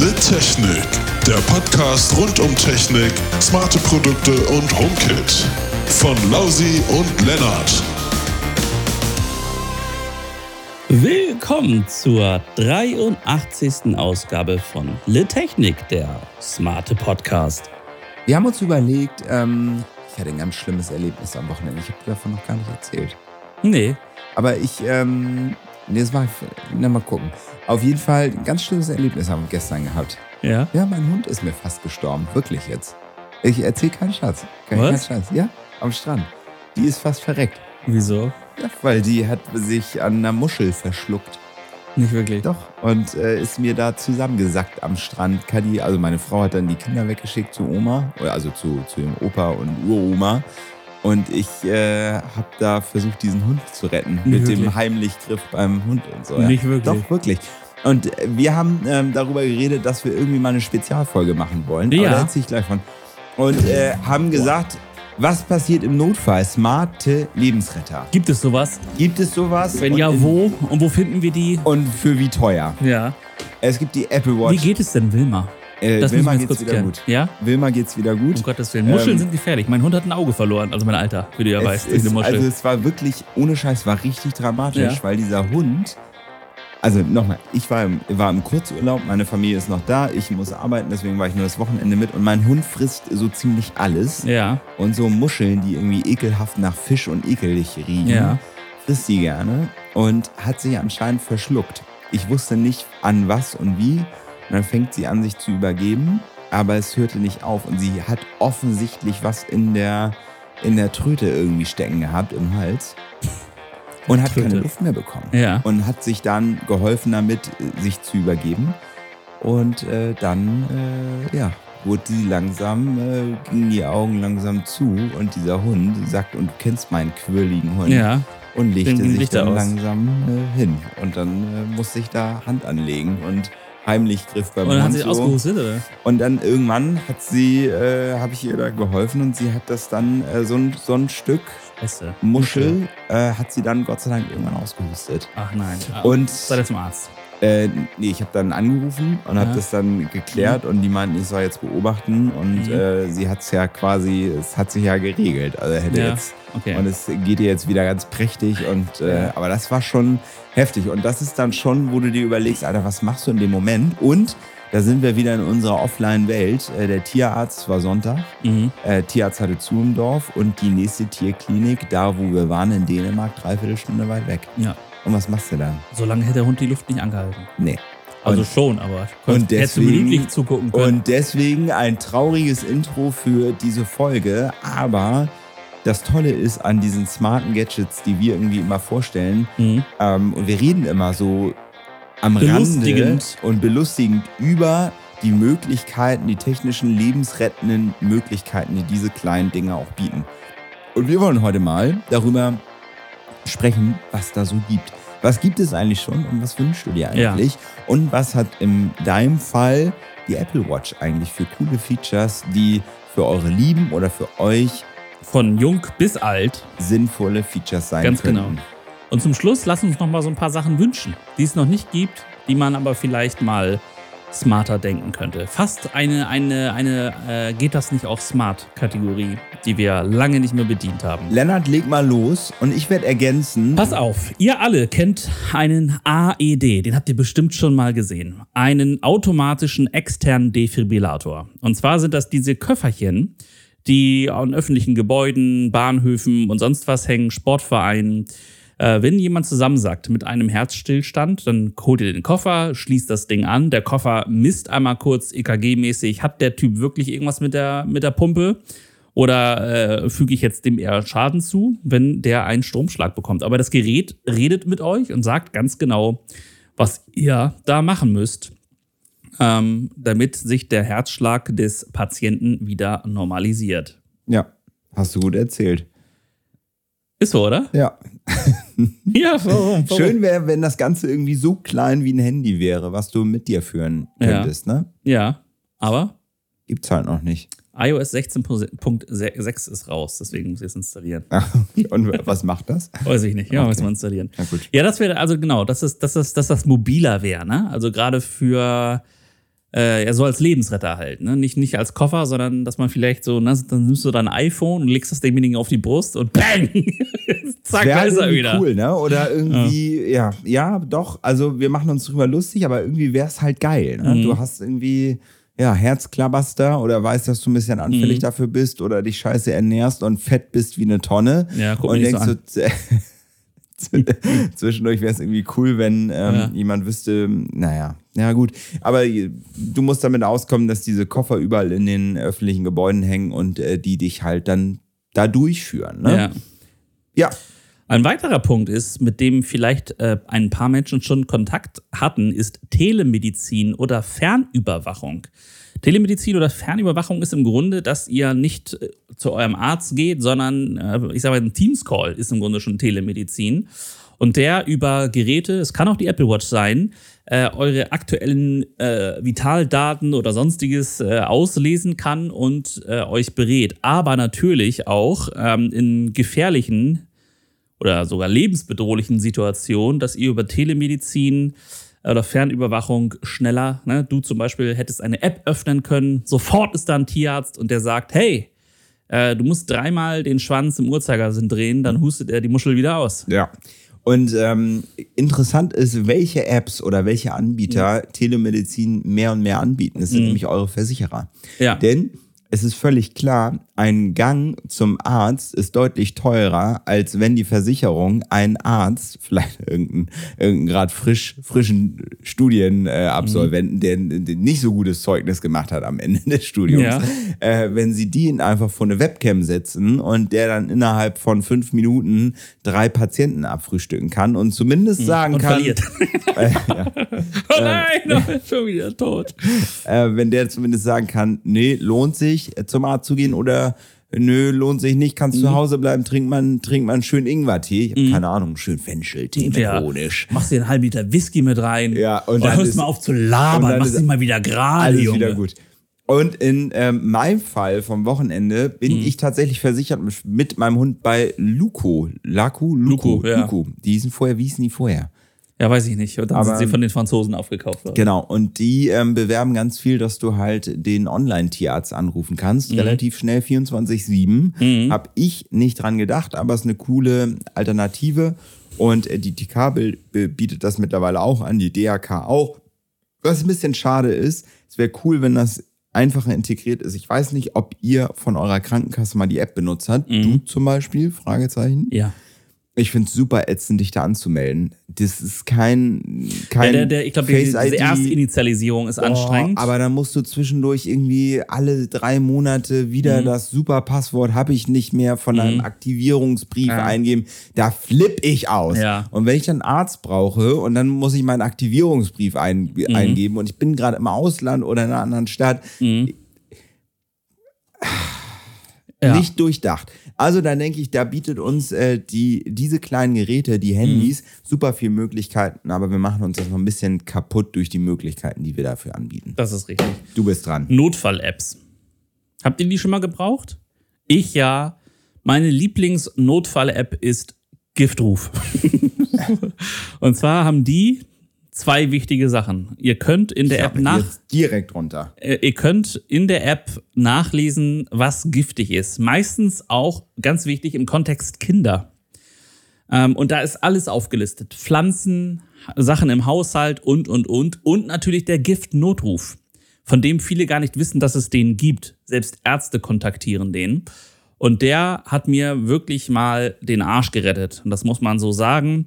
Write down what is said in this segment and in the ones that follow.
Litechnik, der Podcast rund um Technik, smarte Produkte und HomeKit. Von Lausi und Lennart. Willkommen zur 83. Ausgabe von Litechnik, der smarte Podcast. Wir haben uns überlegt, ähm, ich hatte ein ganz schlimmes Erlebnis am Wochenende. Ich habe dir davon noch gar nicht erzählt. Nee, Aber ich, ähm, nee, das war, na mal gucken. Auf jeden Fall ein ganz schlimmes Erlebnis haben wir gestern gehabt. ja. Ja, mein Hund ist mir fast gestorben. Wirklich jetzt. Ich erzähle keinen Schatz. Kein, Was? Schatz. Ja, am Strand. Die ist fast verreckt. Wieso? Ja, weil die hat sich an einer Muschel verschluckt. Nicht wirklich. Doch. Und äh, ist mir da zusammengesackt am Strand. Kadi, also meine Frau hat dann die Kinder weggeschickt zu Oma, also zu, zu ihrem Opa und Uroma. Und ich äh, habe da versucht, diesen Hund zu retten. Nicht mit wirklich? dem Heimlichgriff beim Hund und so. Nicht wirklich? Doch, wirklich. Und äh, wir haben ähm, darüber geredet, dass wir irgendwie mal eine Spezialfolge machen wollen. Aber Ja. da erzähle ich gleich von. Und äh, haben gesagt, was passiert im Notfall? Smarte Lebensretter. Gibt es sowas? Gibt es sowas? Wenn Und ja, in- wo? Und wo finden wir die? Und für wie teuer? Ja. Es gibt die Apple Watch. Wie geht es denn, Wilma? Äh, Das Wilma geht's wieder klären. gut. Ja? Wilma geht's wieder gut. Um Gottes Willen. Muscheln Ähm, sind gefährlich. Mein Hund hat ein Auge verloren, also mein Alter, wie du ja weißt, ist, also es war wirklich, ohne Scheiß, war richtig dramatisch, Ja. weil dieser Hund, also nochmal, ich war im, war im Kurzurlaub, meine Familie ist noch da, ich muss arbeiten, deswegen war ich nur das Wochenende mit und mein Hund frisst so ziemlich alles. ja. Und so Muscheln, die irgendwie ekelhaft nach Fisch und ekelig riechen, Ja. frisst sie gerne und hat sich anscheinend verschluckt. Ich wusste nicht an was und wie. Und dann fängt sie an, sich zu übergeben, aber es hörte nicht auf und sie hat offensichtlich was in der, in der Tröte irgendwie stecken gehabt im Hals und hat keine Tröte. Luft mehr bekommen. Ja. Und hat sich dann geholfen damit, sich zu übergeben. Und äh, dann, äh, ja, wurde sie langsam, äh, gingen die Augen langsam zu und dieser Hund sagt, und du kennst meinen quirligen Hund, Ja. und legte sich Lichter dann aus. langsam äh, hin. Und dann äh, musste ich da Hand anlegen und heimlich griff beim Und dann hat Hund sie ausgehustet, oder? Und dann irgendwann hat sie, äh, habe ich ihr da geholfen und sie hat das dann, äh, so, ein, so ein Stück Scheiße. Muschel, äh, hat sie dann Gott sei Dank irgendwann ausgehustet. Ach nein. Und Sei zum Arzt. Äh, nee, ich habe dann angerufen und habe Ja. das dann geklärt und die meinten, ich soll jetzt beobachten und Mhm. äh, sie hat es ja quasi, es hat sich ja geregelt. Also hätte Ja. jetzt Okay. und es geht ihr jetzt wieder ganz prächtig und äh, Ja. aber das war schon heftig und das ist dann schon, wo du dir überlegst, Alter, was machst du in dem Moment? Und da sind wir wieder in unserer Offline-Welt. Äh, der Tierarzt war Sonntag, mhm. äh, Tierarzt hatte zu im Dorf und die nächste Tierklinik, da wo wir waren in Dänemark, dreiviertel Stunde weit weg. Ja. Und was machst du dann? Solange hätte der Hund die Luft nicht angehalten. Nee. Also Und- schon, aber und deswegen- zugucken können. Und deswegen ein trauriges Intro für diese Folge. Aber das Tolle ist an diesen smarten Gadgets, die wir irgendwie immer vorstellen, mhm. ähm, und wir reden immer so am. Rande und belustigend über die Möglichkeiten, die technischen lebensrettenden Möglichkeiten, die diese kleinen Dinge auch bieten. Und wir wollen heute mal darüber sprechen, was da so gibt. Was gibt es eigentlich schon und was wünschst du dir Ja. eigentlich? Und was hat in deinem Fall die Apple Watch eigentlich für coole Features, die für eure Lieben oder für euch Von jung bis alt. sinnvolle Features sein Ganz könnten? genau. Und zum Schluss lass uns noch mal so ein paar Sachen wünschen, die es noch nicht gibt, die man aber vielleicht mal smarter denken könnte. Fast eine, eine, eine äh, geht das nicht auch Smart-Kategorie, die wir lange nicht mehr bedient haben. Lennart, leg mal los und ich werde ergänzen. Pass auf, ihr alle kennt einen AED, den habt ihr bestimmt schon mal gesehen. Einen automatischen externen Defibrillator. Und zwar sind das diese Köfferchen, die an öffentlichen Gebäuden, Bahnhöfen und sonst was hängen, Sportvereinen. Äh, wenn jemand zusammensackt mit einem Herzstillstand, dann holt ihr den Koffer, schließt das Ding an. Der Koffer misst einmal kurz EKG-mäßig, hat der Typ wirklich irgendwas mit der, mit der Pumpe? Oder äh, füge ich jetzt dem eher Schaden zu, wenn der einen Stromschlag bekommt? Aber das Gerät redet mit euch und sagt ganz genau, was ihr da machen müsst, ähm, damit sich der Herzschlag des Patienten wieder normalisiert. Ja, hast du gut erzählt. Ist so, oder? Ja. Ja, warum? warum? Schön wäre, wenn das Ganze irgendwie so klein wie ein Handy wäre, was du mit dir führen Ja. könntest, ne? Ja, aber Gibt's halt noch nicht. iOS 16.6 ist raus, deswegen muss ich es installieren. Und was macht das? Weiß ich nicht, ja, Okay. muss man installieren. Ja, das wäre, also genau, das ist, dass das, dass das mobiler wäre, ne? Also gerade für äh, ja, so als Lebensretter halt, ne? Nicht, nicht als Koffer, sondern dass man vielleicht so, ne, dann nimmst du dein iPhone und legst das demjenigen auf die Brust und bang! Zack, da ist er irgendwie wieder. cool, ne? Oder irgendwie, ja. ja, doch. Also wir machen uns drüber lustig, aber irgendwie wäre es halt geil. Ne? Mhm. Du hast irgendwie, ja, Herzklabaster oder weißt, dass du ein bisschen Mhm. anfällig dafür bist oder dich scheiße ernährst und fett bist wie eine Tonne. Ja, guck und mir nicht so denkst du, zwischendurch wäre es irgendwie cool, wenn ähm, Ja. jemand wüsste, naja, ja gut. Aber du musst damit auskommen, dass diese Koffer überall in den öffentlichen Gebäuden hängen und äh, die dich halt dann da durchführen. Ne? Ja. ja. Ein weiterer Punkt ist, mit dem vielleicht äh, ein paar Menschen schon Kontakt hatten, ist Telemedizin oder Fernüberwachung. Telemedizin oder Fernüberwachung ist im Grunde, dass ihr nicht äh, zu eurem Arzt geht, sondern äh, ich sage mal, ein Teams-Call ist im Grunde schon Telemedizin. Und der über Geräte, es kann auch die Apple Watch sein, äh, eure aktuellen äh, Vitaldaten oder sonstiges äh, auslesen kann und äh, euch berät. Aber natürlich auch ähm, in gefährlichen oder sogar lebensbedrohlichen Situationen, dass ihr über Telemedizin oder Fernüberwachung schneller, ne, du zum Beispiel hättest eine App öffnen können, sofort ist da ein Tierarzt und der sagt, hey, äh, du musst dreimal den Schwanz im Uhrzeigersinn drehen, dann hustet er die Muschel wieder aus. Ja. Und ähm, interessant ist, welche Apps oder welche Anbieter Telemedizin mehr und mehr anbieten. Das sind nämlich eure Versicherer. Ja. Denn es ist völlig klar, ein Gang zum Arzt ist deutlich teurer, als wenn die Versicherung einen Arzt, vielleicht irgendeinen irgendein gerade frisch, frischen Studienabsolventen, der, der nicht so gutes Zeugnis gemacht hat am Ende des Studiums, Ja. äh, wenn sie den einfach vor eine Webcam setzen und der dann innerhalb von fünf Minuten drei Patienten abfrühstücken kann und zumindest sagen und kann, verliert. Äh, ja, oh nein, oh, schon wieder tot. äh, wenn der zumindest sagen kann, nee, lohnt sich äh, zum Arzt zu gehen oder nö, lohnt sich nicht, kannst Mhm. zu Hause bleiben, trink man, trink man schön Ingwertee. Ich hab keine Ahnung, schön Fencheltee mit Ja. Honig. Machst dir einen halben Liter Whisky mit rein. Ja, und und dann hörst ist- mal auf zu labern, machst dich mal wieder gerade, Alles Junge. wieder gut. Und in ähm, meinem Fall vom Wochenende bin Mhm. ich tatsächlich versichert mit- mit meinem Hund bei Luco. Laku? Luco. Luco, ja. Luco. Die hießen vorher, wie hießen die vorher? Ja, weiß ich nicht. Und dann Aber- sind sie von den Franzosen aufgekauft worden. Genau, und die ähm, bewerben ganz viel, dass du halt den Online-Tierarzt anrufen kannst, Mhm. relativ schnell 24-7. Hab ich nicht dran gedacht, aber es ist eine coole Alternative. Und äh, die TK be- bietet das mittlerweile auch an, die DAK auch. Was ein bisschen schade ist, es wäre cool, wenn das einfacher integriert ist. Ich weiß nicht, ob ihr von eurer Krankenkasse mal die App benutzt habt. Mhm. Du zum Beispiel, Fragezeichen. Ja. Ich finde es super ätzend, dich da anzumelden. Das ist kein, kein ja der, der, ich glaube, Face diese. Erstinitialisierung ist anstrengend. Oh, aber dann musst du zwischendurch irgendwie alle drei Monate Mhm. wieder das super Passwort habe ich nicht mehr von einem Aktivierungsbrief eingeben. Da flipp ich aus. Ja. Und wenn ich dann einen Arzt brauche und dann muss ich meinen Aktivierungsbrief ein, Mhm. eingeben und ich bin gerade im Ausland oder in einer anderen Stadt, ja. nicht durchdacht. Also da denke ich, da bietet uns äh, die, diese kleinen Geräte, die Handys, Mhm. super viel Möglichkeiten, aber wir machen uns das noch ein bisschen kaputt durch die Möglichkeiten, die wir dafür anbieten. Das ist richtig. Du bist dran. Notfall-Apps. Habt ihr die schon mal gebraucht? Ich ja. Meine Lieblings-Notfall-App ist Giftruf. Und zwar haben die zwei wichtige Sachen. Ihr könnt in der Ich App nach, direkt runter. äh, ihr könnt in der App nachlesen, was giftig ist. Meistens auch ganz wichtig im Kontext Kinder. Ähm, und da ist alles aufgelistet. Pflanzen, Sachen im Haushalt und, und, und. Und natürlich der Giftnotruf, von dem viele gar nicht wissen, dass es den gibt. Selbst Ärzte kontaktieren den. Und der hat mir wirklich mal den Arsch gerettet. Und das muss man so sagen.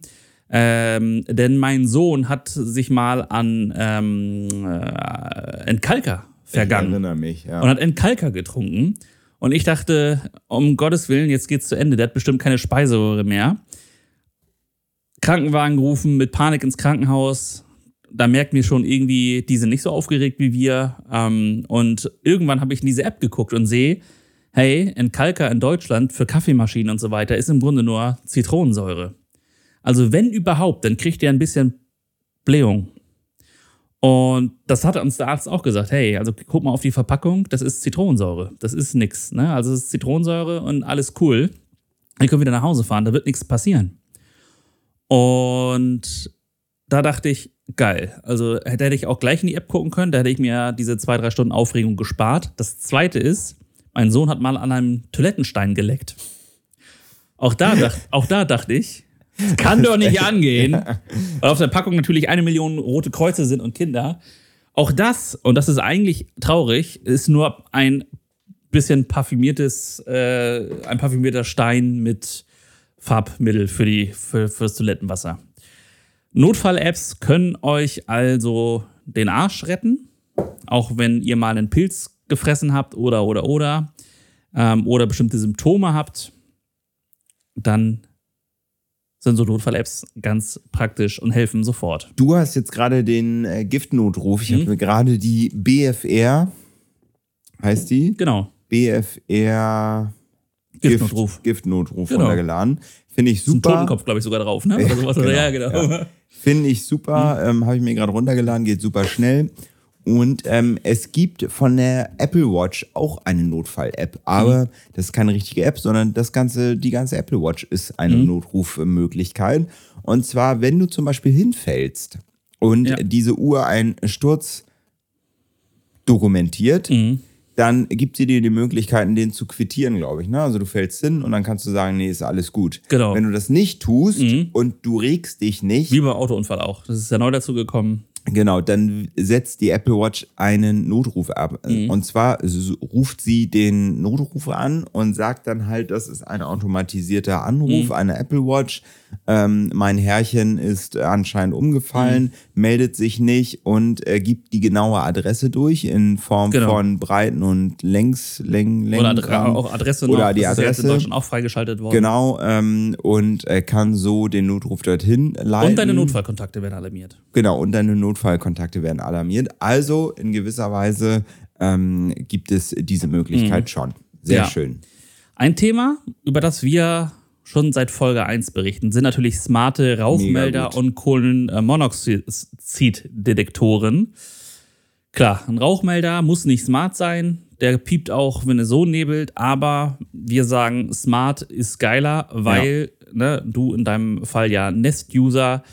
Ähm, denn mein Sohn hat sich mal an ähm, äh, Entkalker vergangen Ich erinnere mich, ja. und hat Entkalker getrunken. Und ich dachte, um Gottes Willen, jetzt geht's zu Ende. Der hat bestimmt keine Speiseröhre mehr. Krankenwagen gerufen, mit Panik ins Krankenhaus. Da merken wir schon irgendwie, die sind nicht so aufgeregt wie wir. Ähm, und irgendwann habe ich in diese App geguckt und sehe, hey, Entkalker in Deutschland für Kaffeemaschinen und so weiter ist im Grunde nur Zitronensäure. Also wenn überhaupt, dann kriegt ihr ein bisschen Blähung. Und das hat uns der Arzt auch gesagt. Hey, also guck mal auf die Verpackung, das ist Zitronensäure. Das ist nix. Ne? Also es ist Zitronensäure und alles cool. Ihr könnt wieder nach Hause fahren, da wird nichts passieren. Und da dachte ich, geil. Also hätte ich auch gleich in die App gucken können, da hätte ich mir diese zwei, drei Stunden Aufregung gespart. Das zweite ist, mein Sohn hat mal an einem Toilettenstein geleckt. Auch da, auch da dachte ich, das kann doch nicht angehen. Weil auf der Packung natürlich eine Million rote Kreuze sind und Kinder. Auch das, und das ist eigentlich traurig, ist nur ein bisschen parfümiertes, äh, ein parfümierter Stein mit Farbmittel für, die, für, für das Toilettenwasser. Notfall-Apps können euch also den Arsch retten, auch wenn ihr mal einen Pilz gefressen habt oder oder oder ähm, oder bestimmte Symptome habt, dann sind so Notfall-Apps ganz praktisch und helfen sofort. Du hast jetzt gerade den äh, Giftnotruf. Ich Mhm. habe mir gerade die BFR, heißt die? Genau. BFR Giftnotruf. Gift, Giftnotruf Genau. runtergeladen. Finde ich super. Totenkopf, glaube ich, sogar drauf, ne? Oder sowas. Genau, ja, genau. ja. Finde ich super. Ähm, Habe ich mir gerade runtergeladen, geht super schnell. Und ähm, es gibt von der Apple Watch auch eine Notfall-App, aber das ist keine richtige App, sondern das ganze, die ganze Apple Watch ist eine Notrufmöglichkeit. Und zwar, wenn du zum Beispiel hinfällst und Ja. diese Uhr einen Sturz dokumentiert, Mhm. Dann gibt sie dir die Möglichkeiten, den zu quittieren, glaube ich. Ne? Also du fällst hin und dann kannst du sagen, nee, ist alles gut. Genau. Wenn du das nicht tust Mhm. und du regst dich nicht, Wie beim Autounfall auch. Das ist ja neu dazu gekommen. genau, dann setzt die Apple Watch einen Notruf ab. Mhm. Und zwar ruft sie den Notruf an und sagt dann halt, das ist ein automatisierter Anruf, Mhm. eine Apple Watch. Ähm, mein Herrchen ist anscheinend umgefallen, Mhm. meldet sich nicht und äh, gibt die genaue Adresse durch in Form Genau. von Breiten- und Längs, Läng, Oder Adre auch Adresse Oder noch. die das ist ja in Adresse. Deutschland auch freigeschaltet worden. Genau, ähm, und äh, kann so den Notruf dorthin leiten. Und deine Notfallkontakte werden alarmiert. Genau, und deine Notfallkontakte werden alarmiert. Also in gewisser Weise ähm, gibt es diese Möglichkeit schon. Sehr Mhm. Ja. schön. Ein Thema, über das wir schon seit Folge 1 berichten, sind natürlich smarte Rauchmelder und Kohlenmonoxiddetektoren. Klar, ein Rauchmelder muss nicht smart sein. Der piept auch, wenn es so nebelt, aber wir sagen, smart ist geiler, weil ne, du in deinem Fall ja Nest-User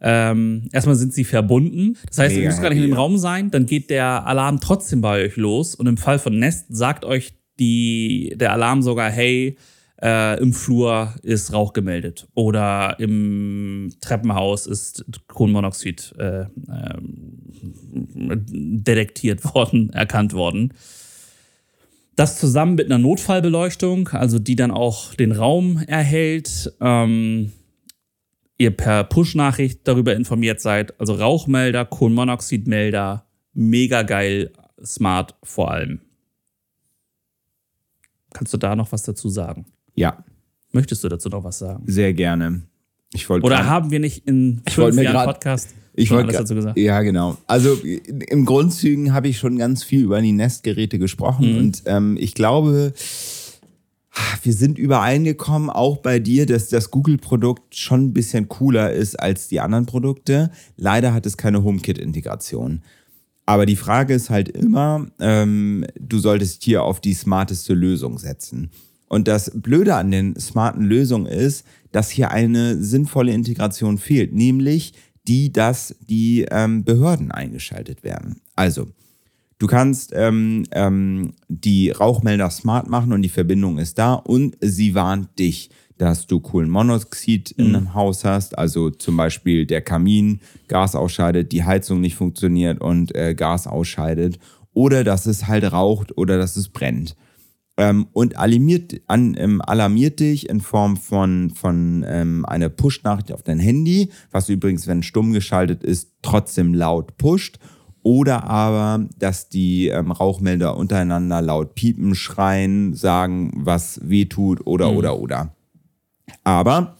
ähm, erstmal sind sie verbunden. Das heißt, ihr Mega müsst gar nicht in dem ja. Raum sein, dann geht der Alarm trotzdem bei euch los. Und im Fall von Nest sagt euch die, der Alarm sogar, hey, äh, im Flur ist Rauch gemeldet. Oder im Treppenhaus ist Kohlenmonoxid äh, ähm, detektiert worden, erkannt worden. Das zusammen mit einer Notfallbeleuchtung, also die dann auch den Raum erhält, ähm, ihr per Push-Nachricht darüber informiert seid. Also Rauchmelder, Kohlenmonoxidmelder, mega geil, smart vor allem. Kannst du da noch was dazu sagen? Ja, Möchtest du dazu noch was sagen? sehr gerne. Ich wollte Oder grad- haben wir nicht in fünf Jahren grad- Podcast ich schon wollte alles gra- dazu gesagt? Ja, genau. Also im Grundzügen habe ich schon ganz viel über die Nest-Geräte gesprochen Mhm. und ähm, ich glaube, wir sind übereingekommen, auch bei dir, dass das Google-Produkt schon ein bisschen cooler ist als die anderen Produkte. Leider hat es keine HomeKit-Integration. Aber die Frage ist halt immer, ähm, du solltest hier auf die smarteste Lösung setzen. Und das Blöde an den smarten Lösungen ist, dass hier eine sinnvolle Integration fehlt, nämlich die, dass die ähm, Behörden eingeschaltet werden. Also, Du kannst ähm, ähm, die Rauchmelder smart machen und die Verbindung ist da und sie warnt dich, dass du Kohlenmonoxid in einem Haus hast, also zum Beispiel der Kamin Gas ausscheidet, die Heizung nicht funktioniert und äh, Gas ausscheidet oder dass es halt raucht oder dass es brennt. Ähm, und alarmiert, an, ähm, alarmiert dich in Form von, von ähm, einer Push-Nachricht auf dein Handy, was übrigens, wenn stumm geschaltet ist, trotzdem laut pusht. Oder aber, dass die ähm, Rauchmelder untereinander laut piepen, schreien, sagen, was weh tut oder, oder, oder. Aber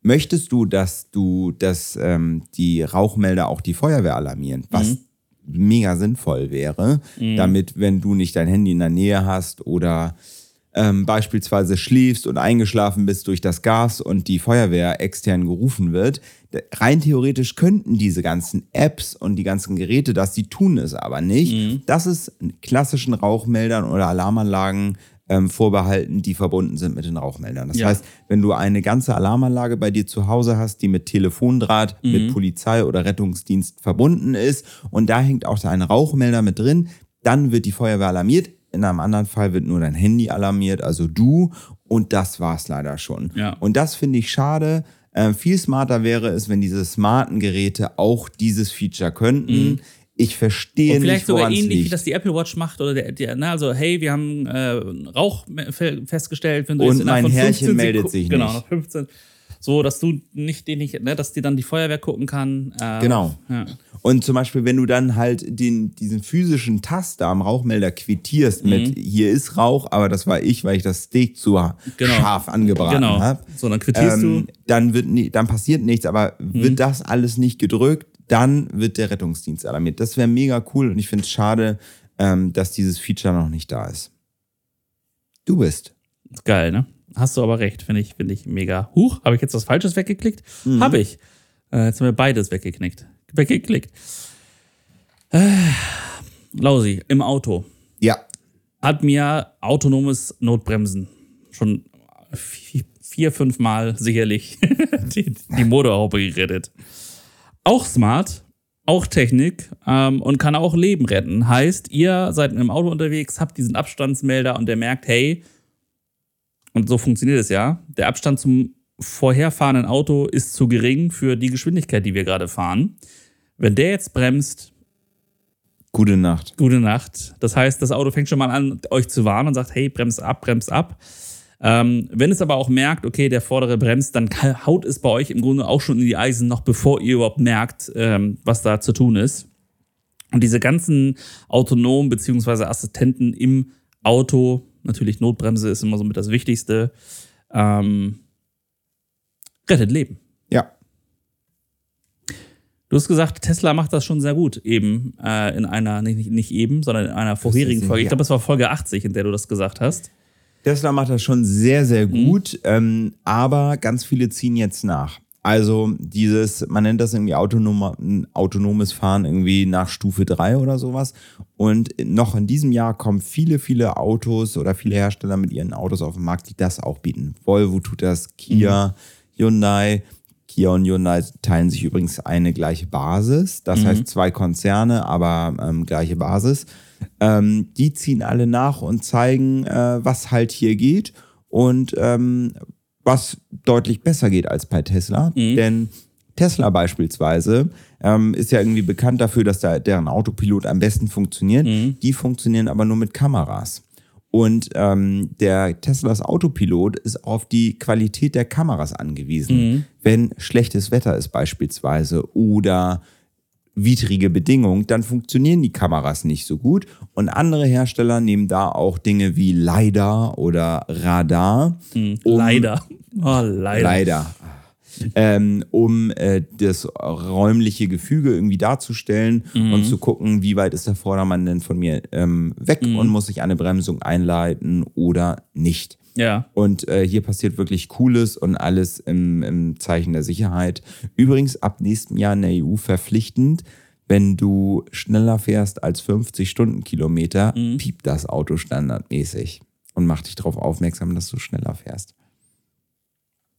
möchtest du, dass du, dass ähm, die Rauchmelder auch die Feuerwehr alarmieren, was mega sinnvoll wäre, damit, wenn du nicht dein Handy in der Nähe hast oder ähm, beispielsweise schläfst und eingeschlafen bist durch das Gas und die Feuerwehr extern gerufen wird, rein theoretisch könnten diese ganzen Apps und die ganzen Geräte das, die tun es aber nicht. Das ist klassischen Rauchmeldern oder Alarmanlagen ähm, vorbehalten, die verbunden sind mit den Rauchmeldern. Das Ja. heißt, wenn du eine ganze Alarmanlage bei dir zu Hause hast, die mit Telefondraht, Mhm. mit Polizei oder Rettungsdienst verbunden ist und da hängt auch ein Rauchmelder mit drin, dann wird die Feuerwehr alarmiert. In einem anderen Fall wird nur dein Handy alarmiert, also du. Und das war's leider schon. Ja. Und das finde ich schade. Äh, viel smarter wäre es, wenn diese smarten Geräte auch dieses Feature könnten. Ich verstehe. Und vielleicht nicht, sogar ähnlich, wie liegt. das die Apple Watch macht oder der, der ne, also hey, wir haben äh, Rauch fe- festgestellt, wenn du Und jetzt mein von 15 Herrchen meldet Sekunden- sich genau, nicht. nach 15, so dass du nicht den nicht, ne, dass dir dann die Feuerwehr gucken kann. Äh, Genau. Ja. Und zum Beispiel, wenn du dann halt den, diesen physischen Taster am Rauchmelder quittierst Mhm. mit hier ist Rauch, aber das war ich, weil ich das Steak zu Genau. scharf angebraten Genau. habe. So, dann quittierst Ähm, dann, wird nie, dann passiert nichts, aber Mhm. wird das alles nicht gedrückt, dann wird der Rettungsdienst alarmiert. Das wäre mega cool und ich finde es schade, ähm, dass dieses Feature noch nicht da ist. Du bist. Geil, ne? Hast du aber recht, finde ich, finde ich mega. Huch, habe ich jetzt was Falsches weggeklickt? Mhm. Habe ich. Äh, jetzt haben wir beides weggeknickt. Weggeklickt. Äh, Lausi, im Auto. Ja. hat mir autonomes Notbremsen schon vi- vier, fünf Mal sicherlich die, die Motorhaube gerettet. Auch smart, auch Technik ähm, und kann auch Leben retten. Heißt, ihr seid mit dem Auto unterwegs, habt diesen Abstandsmelder und der merkt, hey, und so funktioniert es ja, der Abstand zum vorherfahrenden Auto ist zu gering für die Geschwindigkeit, die wir gerade fahren. Wenn der jetzt bremst, Gute Nacht. Gute Nacht. Das heißt, das Auto fängt schon mal an, euch zu warnen und sagt, hey, bremst ab, bremst ab. Ähm, wenn es aber auch merkt, okay, der vordere bremst, dann haut es bei euch im Grunde auch schon in die Eisen, noch bevor ihr überhaupt merkt, ähm, was da zu tun ist. Und diese ganzen autonomen beziehungsweise Assistenten im Auto, natürlich Notbremse ist immer so mit das Wichtigste, ähm, rettet Leben. Ja. Du hast gesagt, Tesla macht das schon sehr gut, eben äh, in einer, nicht, nicht eben, sondern in einer vorherigen Folge. Ich glaube, es war Folge 80, in der du das gesagt hast. Tesla macht das schon sehr, sehr gut, ähm, aber ganz viele ziehen jetzt nach. Also dieses, man nennt das irgendwie autonome, autonomes Fahren irgendwie nach Stufe 3 oder sowas. Und noch in diesem Jahr kommen viele, viele Autos oder viele Hersteller mit ihren Autos auf den Markt, die das auch bieten. Volvo tut das, Kia, Hyundai. Kia und Hyundai teilen sich übrigens eine gleiche Basis. Das heißt zwei Konzerne, aber ähm, gleiche Basis. Ähm, die ziehen alle nach und zeigen, äh, was halt hier geht und ähm, was deutlich besser geht als bei Tesla. Denn Tesla beispielsweise ähm, ist ja irgendwie bekannt dafür, dass da deren Autopilot am besten funktioniert. Die funktionieren aber nur mit Kameras. Und ähm, der Teslas Autopilot ist auf die Qualität der Kameras angewiesen. Wenn schlechtes Wetter ist beispielsweise oder widrige Bedingungen, dann funktionieren die Kameras nicht so gut. Und andere Hersteller nehmen da auch Dinge wie LiDAR oder Radar. um- leider. Oh, leider. Leider. Ähm, um äh, das räumliche Gefüge irgendwie darzustellen und zu gucken, wie weit ist der Vordermann denn von mir ähm, weg und muss ich eine Bremsung einleiten oder nicht. Ja. Und äh, hier passiert wirklich Cooles und alles im, im Zeichen der Sicherheit. Übrigens ab nächstem Jahr in der EU verpflichtend, wenn du schneller fährst als 50 Stundenkilometer, piept das Auto standardmäßig und macht dich darauf aufmerksam, dass du schneller fährst.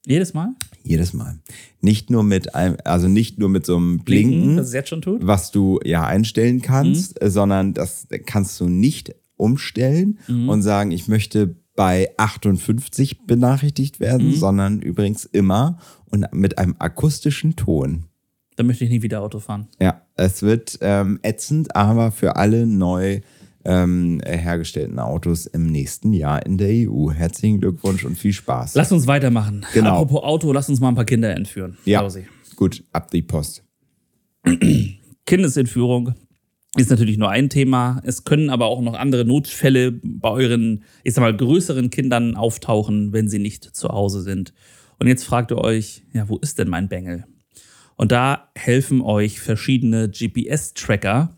Jedes Mal? Jedes Mal. Nicht nur mit einem, also nicht nur mit so einem Blinken, das es jetzt schon tut? was du ja einstellen kannst, äh, sondern das kannst du nicht umstellen und sagen, ich möchte bei 58 benachrichtigt werden, sondern übrigens immer und mit einem akustischen Ton. Dann möchte ich nie wieder Auto fahren. Ja, es wird ähm, ätzend, aber für alle neu ähm, hergestellten Autos im nächsten Jahr in der EU. Herzlichen Glückwunsch und viel Spaß. Lass uns weitermachen. Genau. Apropos Auto, lass uns mal ein paar Kinder entführen. ja, Klausi. gut, ab die Post. Kindesentführung ist natürlich nur ein Thema. Es können aber auch noch andere Notfälle bei euren, ich sag mal, größeren Kindern auftauchen, wenn sie nicht zu Hause sind. Und jetzt fragt ihr euch, ja, wo ist denn mein Bengel? Und da helfen euch verschiedene GPS-Tracker,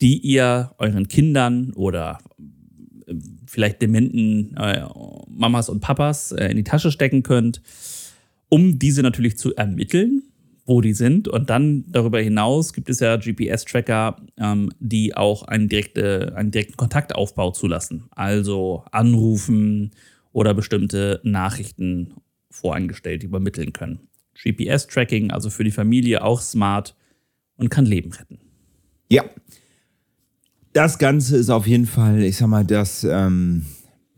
die ihr euren Kindern oder äh, vielleicht dementen äh, Mamas und Papas äh, in die Tasche stecken könnt, um diese natürlich zu ermitteln, wo die sind. Und dann darüber hinaus gibt es ja GPS-Tracker, ähm, die auch einen, direkte, einen direkten Kontaktaufbau zulassen. Also anrufen oder bestimmte Nachrichten voreingestellt übermitteln können. GPS-Tracking, also für die Familie auch smart und kann Leben retten. Ja. Das Ganze ist auf jeden Fall, ich sag mal, das ähm,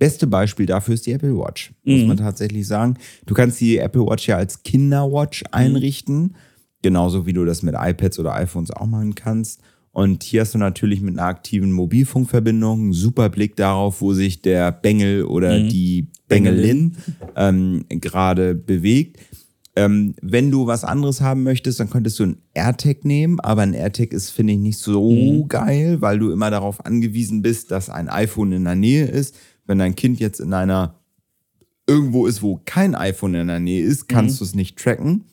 beste Beispiel dafür ist die Apple Watch, muss Mhm. man tatsächlich sagen. Du kannst die Apple Watch ja als Kinderwatch einrichten, genauso wie du das mit iPads oder iPhones auch machen kannst. Und hier hast du natürlich mit einer aktiven Mobilfunkverbindung einen super Blick darauf, wo sich der Bengel oder die Bengelin ähm, gerade bewegt. Ähm, wenn du was anderes haben möchtest, dann könntest du ein AirTag nehmen, aber ein AirTag ist, finde ich, nicht so geil, weil du immer darauf angewiesen bist, dass ein iPhone in der Nähe ist. Wenn dein Kind jetzt in einer irgendwo ist, wo kein iPhone in der Nähe ist, kannst du es nicht tracken.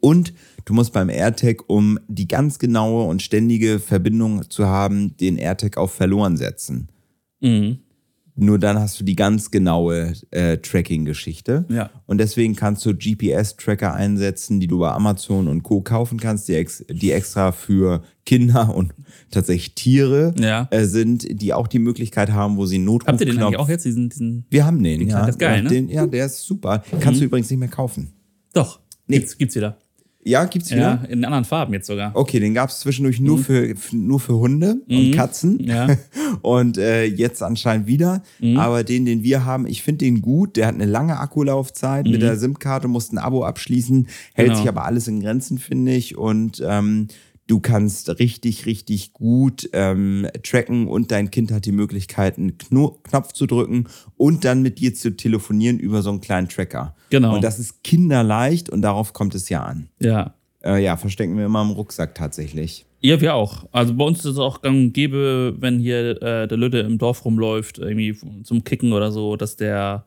Und du musst beim AirTag, um die ganz genaue und ständige Verbindung zu haben, den AirTag auf verloren setzen. Mhm. Nur dann hast du die ganz genaue äh, Tracking-Geschichte. Ja. Und deswegen kannst du GPS-Tracker einsetzen, die du bei Amazon und Co. kaufen kannst, die, ex die extra für Kinder und tatsächlich Tiere Ja. äh, sind, die auch die Möglichkeit haben, wo sie Notrufknopf... Habt ihr den eigentlich auch jetzt, diesen, diesen Wir haben den, ja. das ist geil, ja, ne? Den, ja, der ist super. Kannst du übrigens nicht mehr kaufen. Doch, Nee. gibt's, gibt's wieder. Ja, gibt's wieder? Ja, in anderen Farben jetzt sogar. Okay, den gab es zwischendurch nur, für, f- nur für Hunde und Katzen. Mhm. Ja. Mhm. Und äh, jetzt anscheinend wieder. Aber den, den wir haben, ich finde den gut. Der hat eine lange Akkulaufzeit. Mit der SIM-Karte musst ein Abo abschließen. Hält Mhm. Genau. sich aber alles in Grenzen, finde ich. Und ähm, du kannst richtig, richtig gut ähm, tracken und dein Kind hat die Möglichkeit, einen Kno Knopf zu drücken und dann mit dir zu telefonieren über so einen kleinen Tracker. Genau. Und das ist kinderleicht und darauf kommt es ja an. Ja. Äh, ja, verstecken wir immer im Rucksack tatsächlich. Ja, wir auch. Also bei uns ist es auch gang und gäbe, wenn hier äh, der Lütte im Dorf rumläuft, irgendwie zum Kicken oder so, dass der,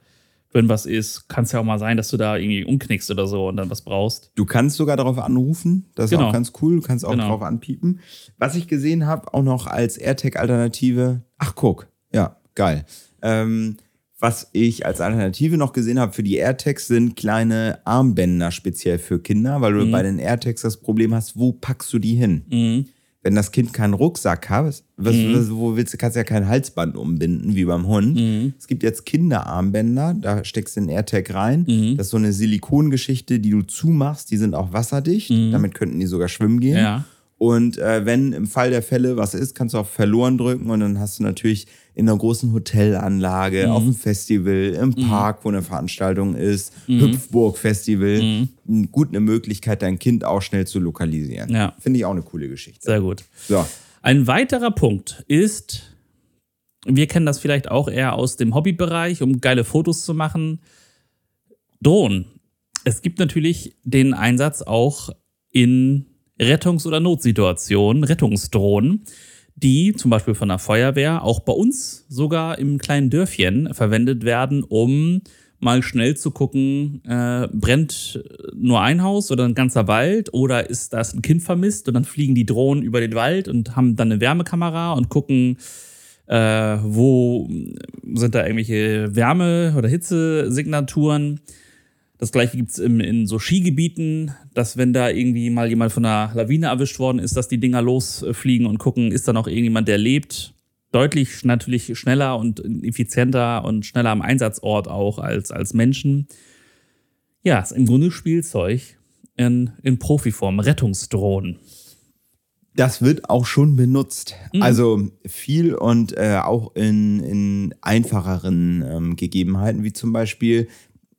wenn was ist, kann es ja auch mal sein, dass du da irgendwie umknickst oder so und dann was brauchst. Du kannst sogar darauf anrufen. Das ist Genau. auch ganz cool. Du kannst auch Genau. drauf anpiepen. Was ich gesehen habe, auch noch als AirTag-Alternative. Ach, guck. Ja, geil. Ähm, was ich als Alternative noch gesehen habe für die AirTags sind kleine Armbänder speziell für Kinder, weil du bei den AirTags das Problem hast, wo packst du die hin? Mhm. Wenn das Kind keinen Rucksack hat, was, was, wo willst du, kannst du ja kein Halsband umbinden, wie beim Hund. Mhm. Es gibt jetzt Kinderarmbänder, da steckst du den AirTag rein. Mhm. Das ist so eine Silikongeschichte, die du zumachst, die sind auch wasserdicht. Damit könnten die sogar schwimmen gehen. Mhm. Ja. Und äh, wenn im Fall der Fälle was ist, kannst du auf verloren drücken und dann hast du natürlich in einer großen Hotelanlage, Mhm. auf dem Festival, im Park, wo eine Veranstaltung ist, Hüpfburg-Festival, Mhm. gut eine Möglichkeit, dein Kind auch schnell zu lokalisieren. Ja. Finde ich auch eine coole Geschichte. Sehr gut. So. Ein weiterer Punkt ist, wir kennen das vielleicht auch eher aus dem Hobbybereich, um geile Fotos zu machen. Drohnen. Es gibt natürlich den Einsatz auch in Rettungs- oder Notsituationen, Rettungsdrohnen, die zum Beispiel von der Feuerwehr auch bei uns sogar im kleinen Dörfchen verwendet werden, um mal schnell zu gucken, äh, brennt nur ein Haus oder ein ganzer Wald oder ist das ein Kind vermisst und dann fliegen die Drohnen über den Wald und haben dann eine Wärmekamera und gucken, äh, wo sind da irgendwelche Wärme- oder Hitzesignaturen. Das gleiche gibt es in so Skigebieten, dass wenn da irgendwie mal jemand von einer Lawine erwischt worden ist, dass die Dinger losfliegen und gucken, ist da noch irgendjemand, der lebt. Deutlich natürlich schneller und effizienter und schneller am Einsatzort auch als, als Menschen. Ja, ist im Grunde Spielzeug in, in Profiform, Rettungsdrohnen. Das wird auch schon benutzt. Mhm. Also viel und äh, auch in, in einfacheren ähm, Gegebenheiten, wie zum Beispiel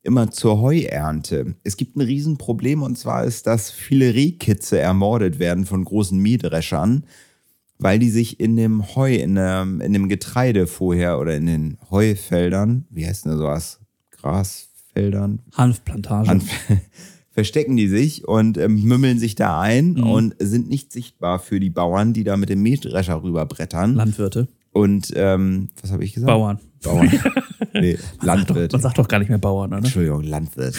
immer zur Heuernte. Es gibt ein Riesenproblem und zwar ist, dass viele Rehkitze ermordet werden von großen Mähdreschern, weil die sich in dem Heu, in dem, in dem Getreide vorher oder in den Heufeldern, wie heißt denn sowas? Grasfeldern? Hanfplantage. An verstecken die sich und ähm, mümmeln sich da ein Mhm. und sind nicht sichtbar für die Bauern, die da mit dem Mähdrescher rüberbrettern. Landwirte. Und ähm, was habe ich gesagt? Bauern. Bauern. nee, Landwirt. Man sagt doch gar nicht mehr Bauern, oder? Entschuldigung, Landwirt.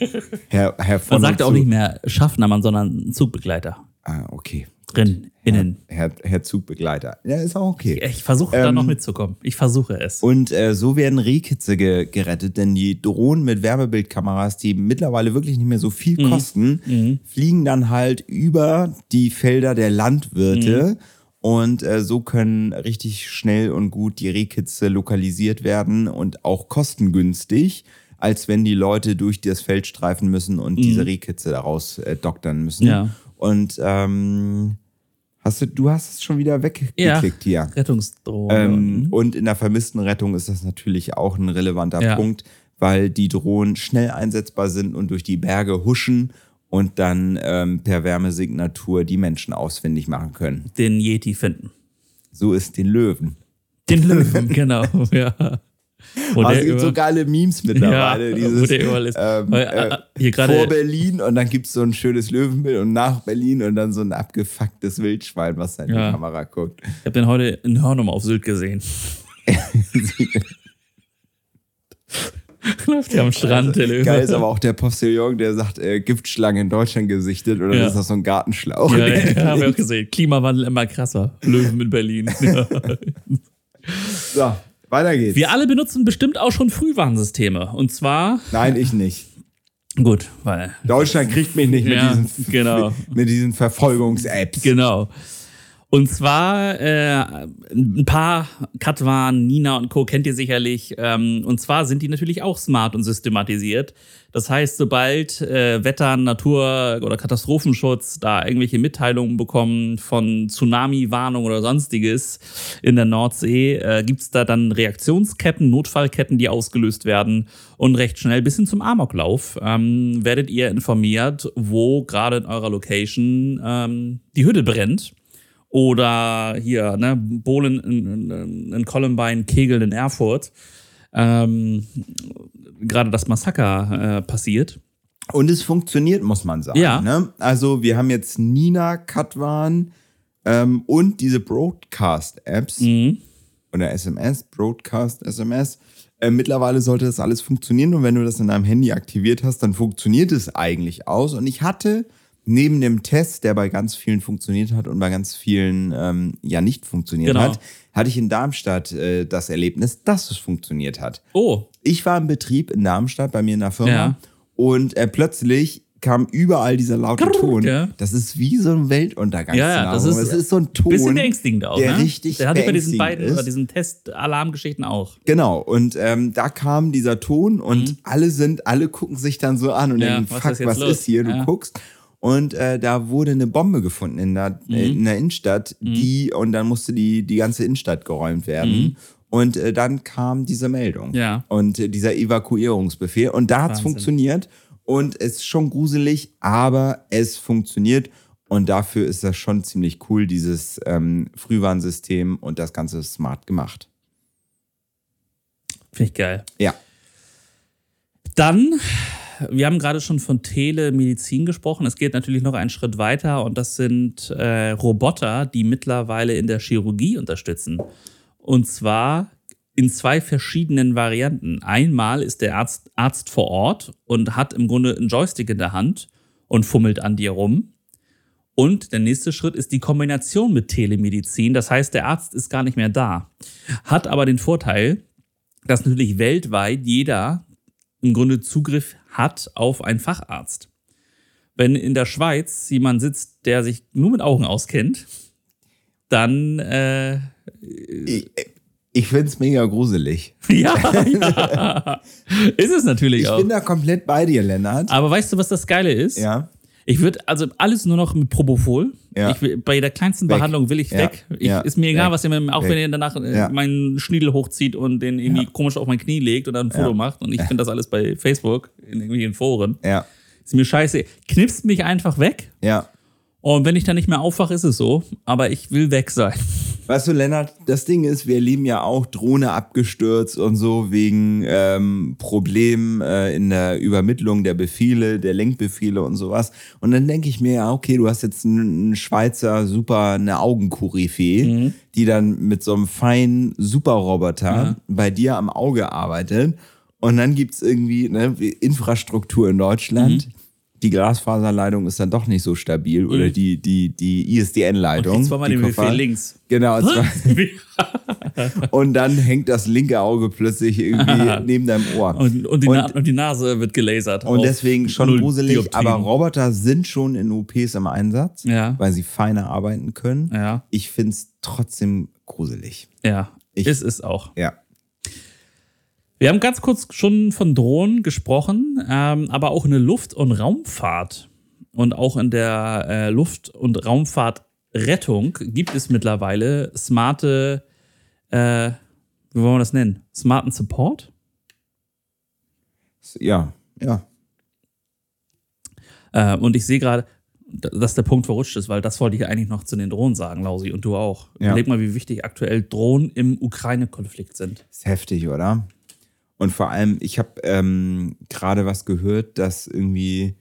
Herr, Herr von Man sagt auch nicht mehr Schaffner, sondern Zugbegleiter. Ah, okay. Drin, innen. Herr, Herr Zugbegleiter. Ja, ist auch okay. Ich versuche da Ähm, noch mitzukommen. Ich versuche es. Und äh, so werden Rehkitze ge gerettet, denn die Drohnen mit Wärmebildkameras, die mittlerweile wirklich nicht mehr so viel Mhm. kosten, fliegen dann halt über die Felder der Landwirte Und äh, so können richtig schnell und gut die Rehkitze lokalisiert werden und auch kostengünstig, als wenn die Leute durch das Feld streifen müssen und diese Rehkitze daraus äh, doktern müssen. Mhm. Ja. Und ähm, hast du, du hast es schon wieder weggeklickt hier. Rettungsdrohne. Ähm, und in der vermissten Rettung ist das natürlich auch ein relevanter Ja. Punkt, weil die Drohnen schnell einsetzbar sind und durch die Berge huschen und dann ähm, per Wärmesignatur die Menschen ausfindig machen können. den Yeti finden. So ist den Löwen. Den Löwen, genau. Ja. Wo Oh, der es gibt so geile Memes mittlerweile. Ja, dieses, wo ähm, äh, äh, hier vor Berlin und dann gibt es so ein schönes Löwenbild und nach Berlin und dann so ein abgefucktes Wildschwein, was da in Ja. die Kamera guckt. Ich habe den heute in Hörnum auf Sylt gesehen. Läuft hier am Strand, der Löwe. Geil ist aber auch der Postillon, der sagt, äh, Giftschlange in Deutschland gesichtet oder Ja. ist das so ein Gartenschlauch? Ja, ja, habe ich auch gesehen. Klimawandel immer krasser. Löwen in Berlin. Ja. So, weiter geht's. Wir alle benutzen bestimmt auch schon Frühwarnsysteme. Und zwar, Nein, ich nicht. gut, weil, Deutschland kriegt mich nicht mit Ja, diesen, genau. mit diesen Verfolgungs-Apps. genau. Und zwar äh, ein paar, Katwan, Nina und Co. kennt ihr sicherlich. Ähm, und zwar sind die natürlich auch smart und systematisiert. Das heißt, sobald äh, Wetter, Natur oder Katastrophenschutz da irgendwelche Mitteilungen bekommen von Tsunami-Warnung oder sonstiges in der Nordsee, äh, gibt's da dann Reaktionsketten, Notfallketten, die ausgelöst werden. Und recht schnell bis hin zum Amoklauf ähm, werdet ihr informiert, wo gerade in eurer Location ähm, die Hütte brennt. Oder hier, ne, Bohlen in, in, in Columbine, Kegeln in Erfurt. Ähm, gerade das Massaker äh, passiert. Und es funktioniert, muss man sagen. Ja. Ne? Also wir haben jetzt Nina, Katwan ähm, und diese Broadcast-Apps Mhm. oder SMS, Broadcast, SMS. Äh, mittlerweile sollte das alles funktionieren und wenn du das in deinem Handy aktiviert hast, dann funktioniert es eigentlich aus. Und ich hatte neben dem Test, der bei ganz vielen funktioniert hat und bei ganz vielen ähm, ja nicht funktioniert Genau. hat, hatte ich in Darmstadt äh, das Erlebnis, dass es funktioniert hat. Oh, Ich war im Betrieb in Darmstadt bei mir in der Firma Ja. und äh, plötzlich kam überall dieser laute Ton. ja. Das ist wie so ein Weltuntergang. Ja, ja, das ist- es ist so ein Ton. bisschen beängstigend auch, der ne? richtig Der hatte bei diesen beiden, ist. oder diesen Test-Alarmgeschichten auch. Genau, und ähm, da kam dieser Ton und alle sind, alle gucken sich dann so an und Mhm. Ja, denken, was fuck, ist was ist hier? Du guckst. Und äh, da wurde eine Bombe gefunden in der, Mhm. äh, in der Innenstadt, die, und dann musste die, die ganze Innenstadt geräumt werden. Und äh, dann kam diese Meldung. Mhm. Ja. Und äh, dieser Evakuierungsbefehl. Und da hat's Wahnsinn. funktioniert. Und es ist schon gruselig, aber es funktioniert. Und dafür ist das schon ziemlich cool, dieses ähm, Frühwarnsystem und das Ganze smart gemacht. Finde ich geil. Ja. Dann, wir haben gerade schon von Telemedizin gesprochen. Es geht natürlich noch einen Schritt weiter und das sind äh, Roboter, die mittlerweile in der Chirurgie unterstützen. Und zwar in zwei verschiedenen Varianten. Einmal ist der Arzt, Arzt vor Ort und hat im Grunde einen Joystick in der Hand und fummelt an dir rum. Und der nächste Schritt ist die Kombination mit Telemedizin. Das heißt, der Arzt ist gar nicht mehr da. Hat aber den Vorteil, dass natürlich weltweit jeder im Grunde Zugriff hat auf einen Facharzt. Wenn in der Schweiz jemand sitzt, der sich nur mit Augen auskennt, dann äh, Ich, ich finde es mega gruselig. ja, ja, ist es natürlich Ich auch. bin da komplett bei dir, Lennart. Aber weißt du, was das Geile ist? Ja. Ich würde also alles nur noch mit Propofol. Ja. Ich will, bei der kleinsten Weg. Behandlung will ich Ja. weg. Ich, Ja. Ist mir egal, Weg. was ihr mir, auch Weg. wenn ihr danach äh, meinen Schniedel hochzieht und den irgendwie komisch auf mein Knie legt und dann ein Foto macht. Und ich finde das alles bei Facebook, in irgendwelchen Foren. Ja. Ist mir scheiße. Knipst mich einfach weg. Ja. Und wenn ich dann nicht mehr aufwache, ist es so. Aber ich will weg sein. Weißt du, Lennart, das Ding ist, wir erleben ja auch Drohne abgestürzt und so wegen ähm, Problemen äh, in der Übermittlung der Befehle, der Lenkbefehle und sowas. Und dann denke ich mir, ja, okay, du hast jetzt einen, Schweizer super, eine Augenkoryphäe, die dann mit so einem feinen Superroboter Ja. bei dir am Auge arbeitet. Und dann gibt's irgendwie ne, Infrastruktur in Deutschland. Die Glasfaserleitung ist dann doch nicht so stabil oder die, die, die ISDN-Leitung. Jetzt war mal die den Befehl links. Genau, und dann hängt das linke Auge plötzlich irgendwie neben deinem Ohr. Und, und, die, Na und die Nase wird gelasert. Und deswegen schon gruselig, aber Roboter sind schon in OPs im Einsatz, Ja. weil sie feiner arbeiten können. Ja, Ich finde es trotzdem gruselig. ja. Ich- ist es auch. Ja. Wir haben ganz kurz schon von Drohnen gesprochen, ähm, aber auch in der Luft- und Raumfahrt und auch in der äh, Luft- und Raumfahrtrettung gibt es mittlerweile smarte, äh, wie wollen wir das nennen? Smarten Support? Ja, ja. Äh, und ich sehe gerade, dass der Punkt verrutscht ist, weil das wollte ich eigentlich noch zu den Drohnen sagen, Lausi, und du auch. Ja. Überleg mal, wie wichtig aktuell Drohnen im Ukraine-Konflikt sind. Ist heftig, oder? Und vor allem, ich habe ähm, gerade was gehört, dass irgendwie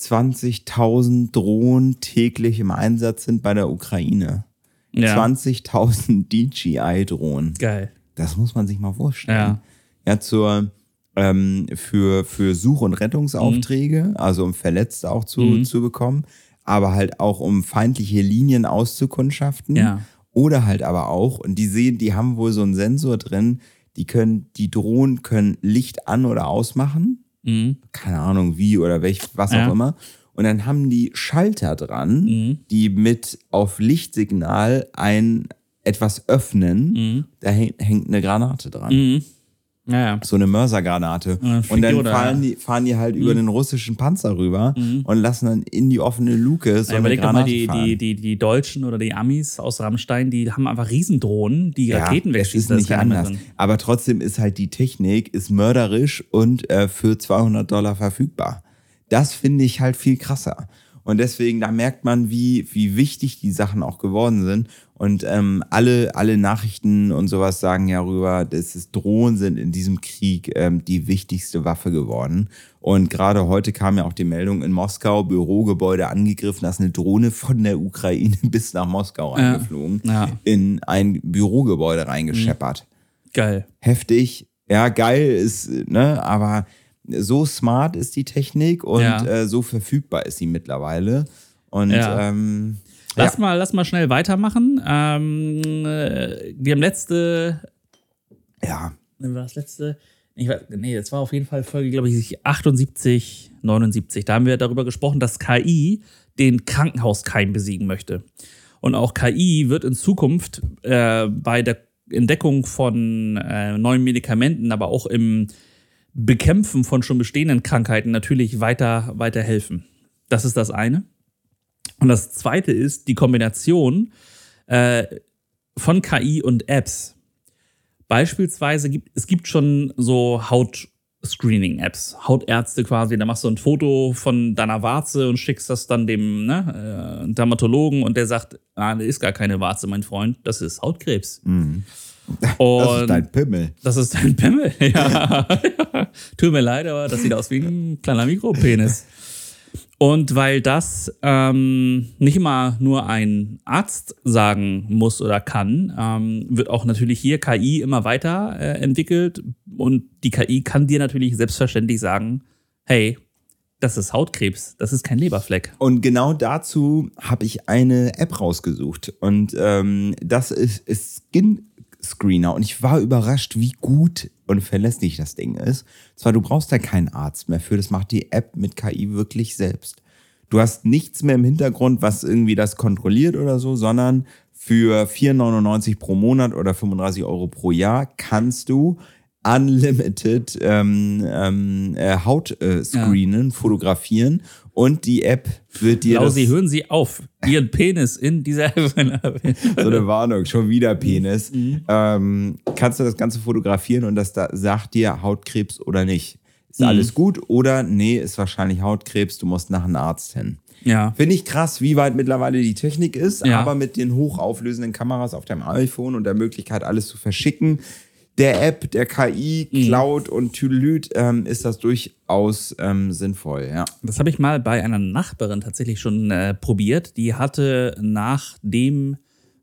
20.000 Drohnen täglich im Einsatz sind bei der Ukraine. Ja. 20.000 DJI-Drohnen. Geil. Das muss man sich mal vorstellen. Ja. Ja, zur, ähm, für, für Such- und Rettungsaufträge, also um Verletzte auch zu, Mhm. zu bekommen, aber halt auch um feindliche Linien auszukundschaften. Ja. Oder halt aber auch, und die sehen, die haben wohl so einen Sensor drin, die können, die Drohnen können Licht an oder ausmachen. Mhm. Keine Ahnung wie oder welch, was Ja. auch immer. Und dann haben die Schalter dran, Mhm. die mit auf Lichtsignal ein etwas öffnen. Mhm. Da hängt, hängt eine Granate dran Mhm. Ja, ja. so eine Mörsergranate. dann Und dann fahren, ja. die, fahren die halt über den russischen Panzer rüber Mhm. und lassen dann in die offene Luke so Ja, eine doch mal, Granate die, fahren. die, die, die Deutschen oder die Amis aus Rammstein, die haben einfach Riesendrohnen, die ja, Raketen ist wegschießen. da nicht keiner mehr anders. drin. Aber trotzdem ist halt die Technik ist mörderisch und äh, für 200 Dollar verfügbar. Das finde ich halt viel krasser. Und deswegen, da merkt man, wie, wie wichtig die Sachen auch geworden sind. Und ähm, alle, alle Nachrichten und sowas sagen ja rüber, dass es Drohnen sind in diesem Krieg ähm, die wichtigste Waffe geworden. Und gerade heute kam ja auch die Meldung in Moskau, Bürogebäude angegriffen, da ist eine Drohne von der Ukraine bis nach Moskau Ja. eingeflogen, Ja. in ein Bürogebäude reingescheppert Geil. heftig. Ja, geil ist, ne, aber so smart ist die Technik und Ja. äh, so verfügbar ist sie mittlerweile. Und Ja. ähm, Lass, ja, mal, lass mal schnell weitermachen. Ähm, äh, wir haben letzte, ja, war das letzte? Ich weiß, nee, das war auf jeden Fall Folge, glaube ich, 78, 79. Da haben wir darüber gesprochen, dass KI den Krankenhauskeim besiegen möchte. Und auch KI wird in Zukunft äh, bei der Entdeckung von äh, neuen Medikamenten, aber auch im Bekämpfen von schon bestehenden Krankheiten natürlich weiter, weiter helfen. Das ist das eine. Und das zweite ist die Kombination äh, von KI und Apps. Beispielsweise gibt es gibt schon so Haut-Screening-Apps, Hautärzte quasi. Da machst du ein Foto von deiner Warze und schickst das dann dem ne, äh, Dermatologen und der sagt, ah, das ist gar keine Warze, mein Freund, das ist Hautkrebs. Mhm. Das Und ist dein Pimmel. das ist dein Pimmel. Ja. Tut mir leid, aber das sieht aus wie ein kleiner Mikropenis. Und weil das ähm, nicht immer nur ein Arzt sagen muss oder kann, ähm, wird auch natürlich hier KI immer weiter äh, entwickelt. Und die KI kann dir natürlich selbstverständlich sagen, hey, das ist Hautkrebs, das ist kein Leberfleck. Und genau dazu habe ich eine App rausgesucht. Und ähm, das ist, ist Skin Screener. Und ich war überrascht, wie gut und verlässlich das Ding ist. Zwar, du brauchst da keinen Arzt mehr für, das macht die App mit KI wirklich selbst. Du hast nichts mehr im Hintergrund, was irgendwie das kontrolliert oder so, sondern für 4,99 pro Monat oder 35 Euro pro Jahr kannst du unlimited ähm, ähm, äh, Haut äh, screenen, fotografieren und die App wird dir Lausi, das, hören Sie auf, Ihren Penis in dieser so eine Warnung, schon wieder Penis, ähm, kannst du das Ganze fotografieren und das da sagt dir Hautkrebs oder nicht. Ist alles gut oder nee, ist wahrscheinlich Hautkrebs, du musst nach einem Arzt hin. Ja. Finde ich krass, wie weit mittlerweile die Technik ist, Ja. aber mit den hochauflösenden Kameras auf deinem iPhone und der Möglichkeit, alles zu verschicken, der App, der KI, Mhm. Cloud und Tüdelüt, ähm, ist das durchaus ähm, sinnvoll, ja. Das habe ich mal bei einer Nachbarin tatsächlich schon äh, probiert. Die hatte, nachdem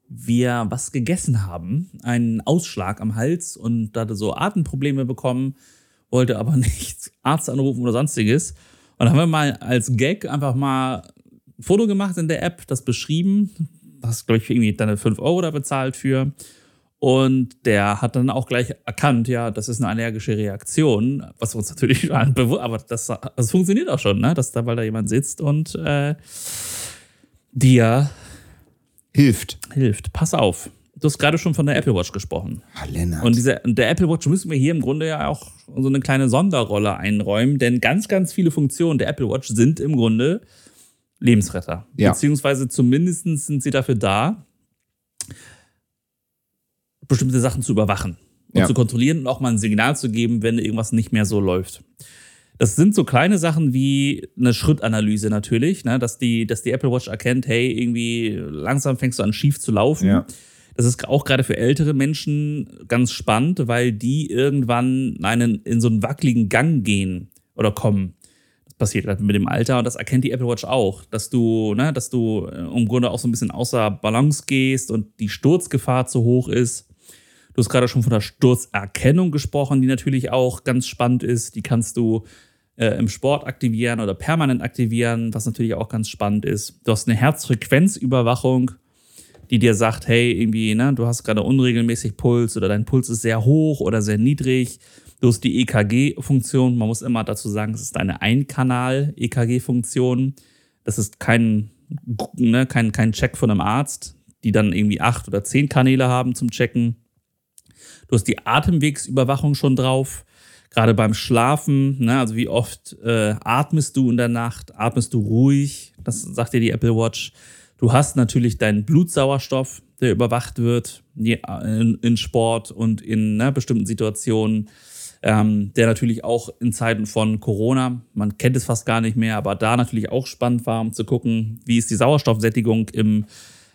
wir was gegessen haben, einen Ausschlag am Hals und hatte so Atemprobleme bekommen, wollte aber nicht Arzt anrufen oder sonstiges. Und dann haben wir mal als Gag einfach mal ein Foto gemacht in der App, das beschrieben, hast, glaube ich, irgendwie deine 5 Euro da bezahlt für. Und der hat dann auch gleich erkannt, ja, das ist eine allergische Reaktion, was uns natürlich aber das, das funktioniert auch schon, ne? Dass da, weil da jemand sitzt und äh, dir hilft. Hilft. Pass auf. Du hast gerade schon von der Apple Watch gesprochen. Ah, Lennart. Und diese, der Apple Watch müssen wir hier im Grunde ja auch so eine kleine Sonderrolle einräumen, denn ganz, ganz viele Funktionen der Apple Watch sind im Grunde Lebensretter. Ja. Beziehungsweise zumindest sind sie dafür da, bestimmte Sachen zu überwachen und Ja. zu kontrollieren und auch mal ein Signal zu geben, wenn irgendwas nicht mehr so läuft. Das sind so kleine Sachen wie eine Schrittanalyse natürlich, ne? dass, die, dass die Apple Watch erkennt, hey, irgendwie langsam fängst du an schief zu laufen. Ja. Das ist auch gerade für ältere Menschen ganz spannend, weil die irgendwann einen, in so einen wackeligen Gang gehen oder kommen. Das passiert halt mit dem Alter und das erkennt die Apple Watch auch, dass du, ne, dass du äh, im Grunde auch so ein bisschen außer Balance gehst und die Sturzgefahr zu hoch ist. Du hast gerade schon von der Sturzerkennung gesprochen, die natürlich auch ganz spannend ist. Die kannst du äh, im Sport aktivieren oder permanent aktivieren, was natürlich auch ganz spannend ist. Du hast eine Herzfrequenzüberwachung, die dir sagt, hey, irgendwie, ne, du hast gerade unregelmäßig Puls oder dein Puls ist sehr hoch oder sehr niedrig. Du hast die EKG-Funktion. Man muss immer dazu sagen, es ist eine Einkanal-EKG-Funktion. Das ist kein, ne, kein, kein Check von einem Arzt, die dann irgendwie acht oder zehn Kanäle haben zum Checken. Du hast die Atemwegsüberwachung schon drauf. Gerade beim Schlafen, ne, also wie oft äh, atmest du in der Nacht? Atmest du ruhig? Das sagt dir die Apple Watch. Du hast natürlich deinen Blutsauerstoff, der überwacht wird in, in Sport und in ne, bestimmten Situationen. Ähm, der natürlich auch in Zeiten von Corona, man kennt es fast gar nicht mehr, aber da natürlich auch spannend war, um zu gucken, wie ist die Sauerstoffsättigung im,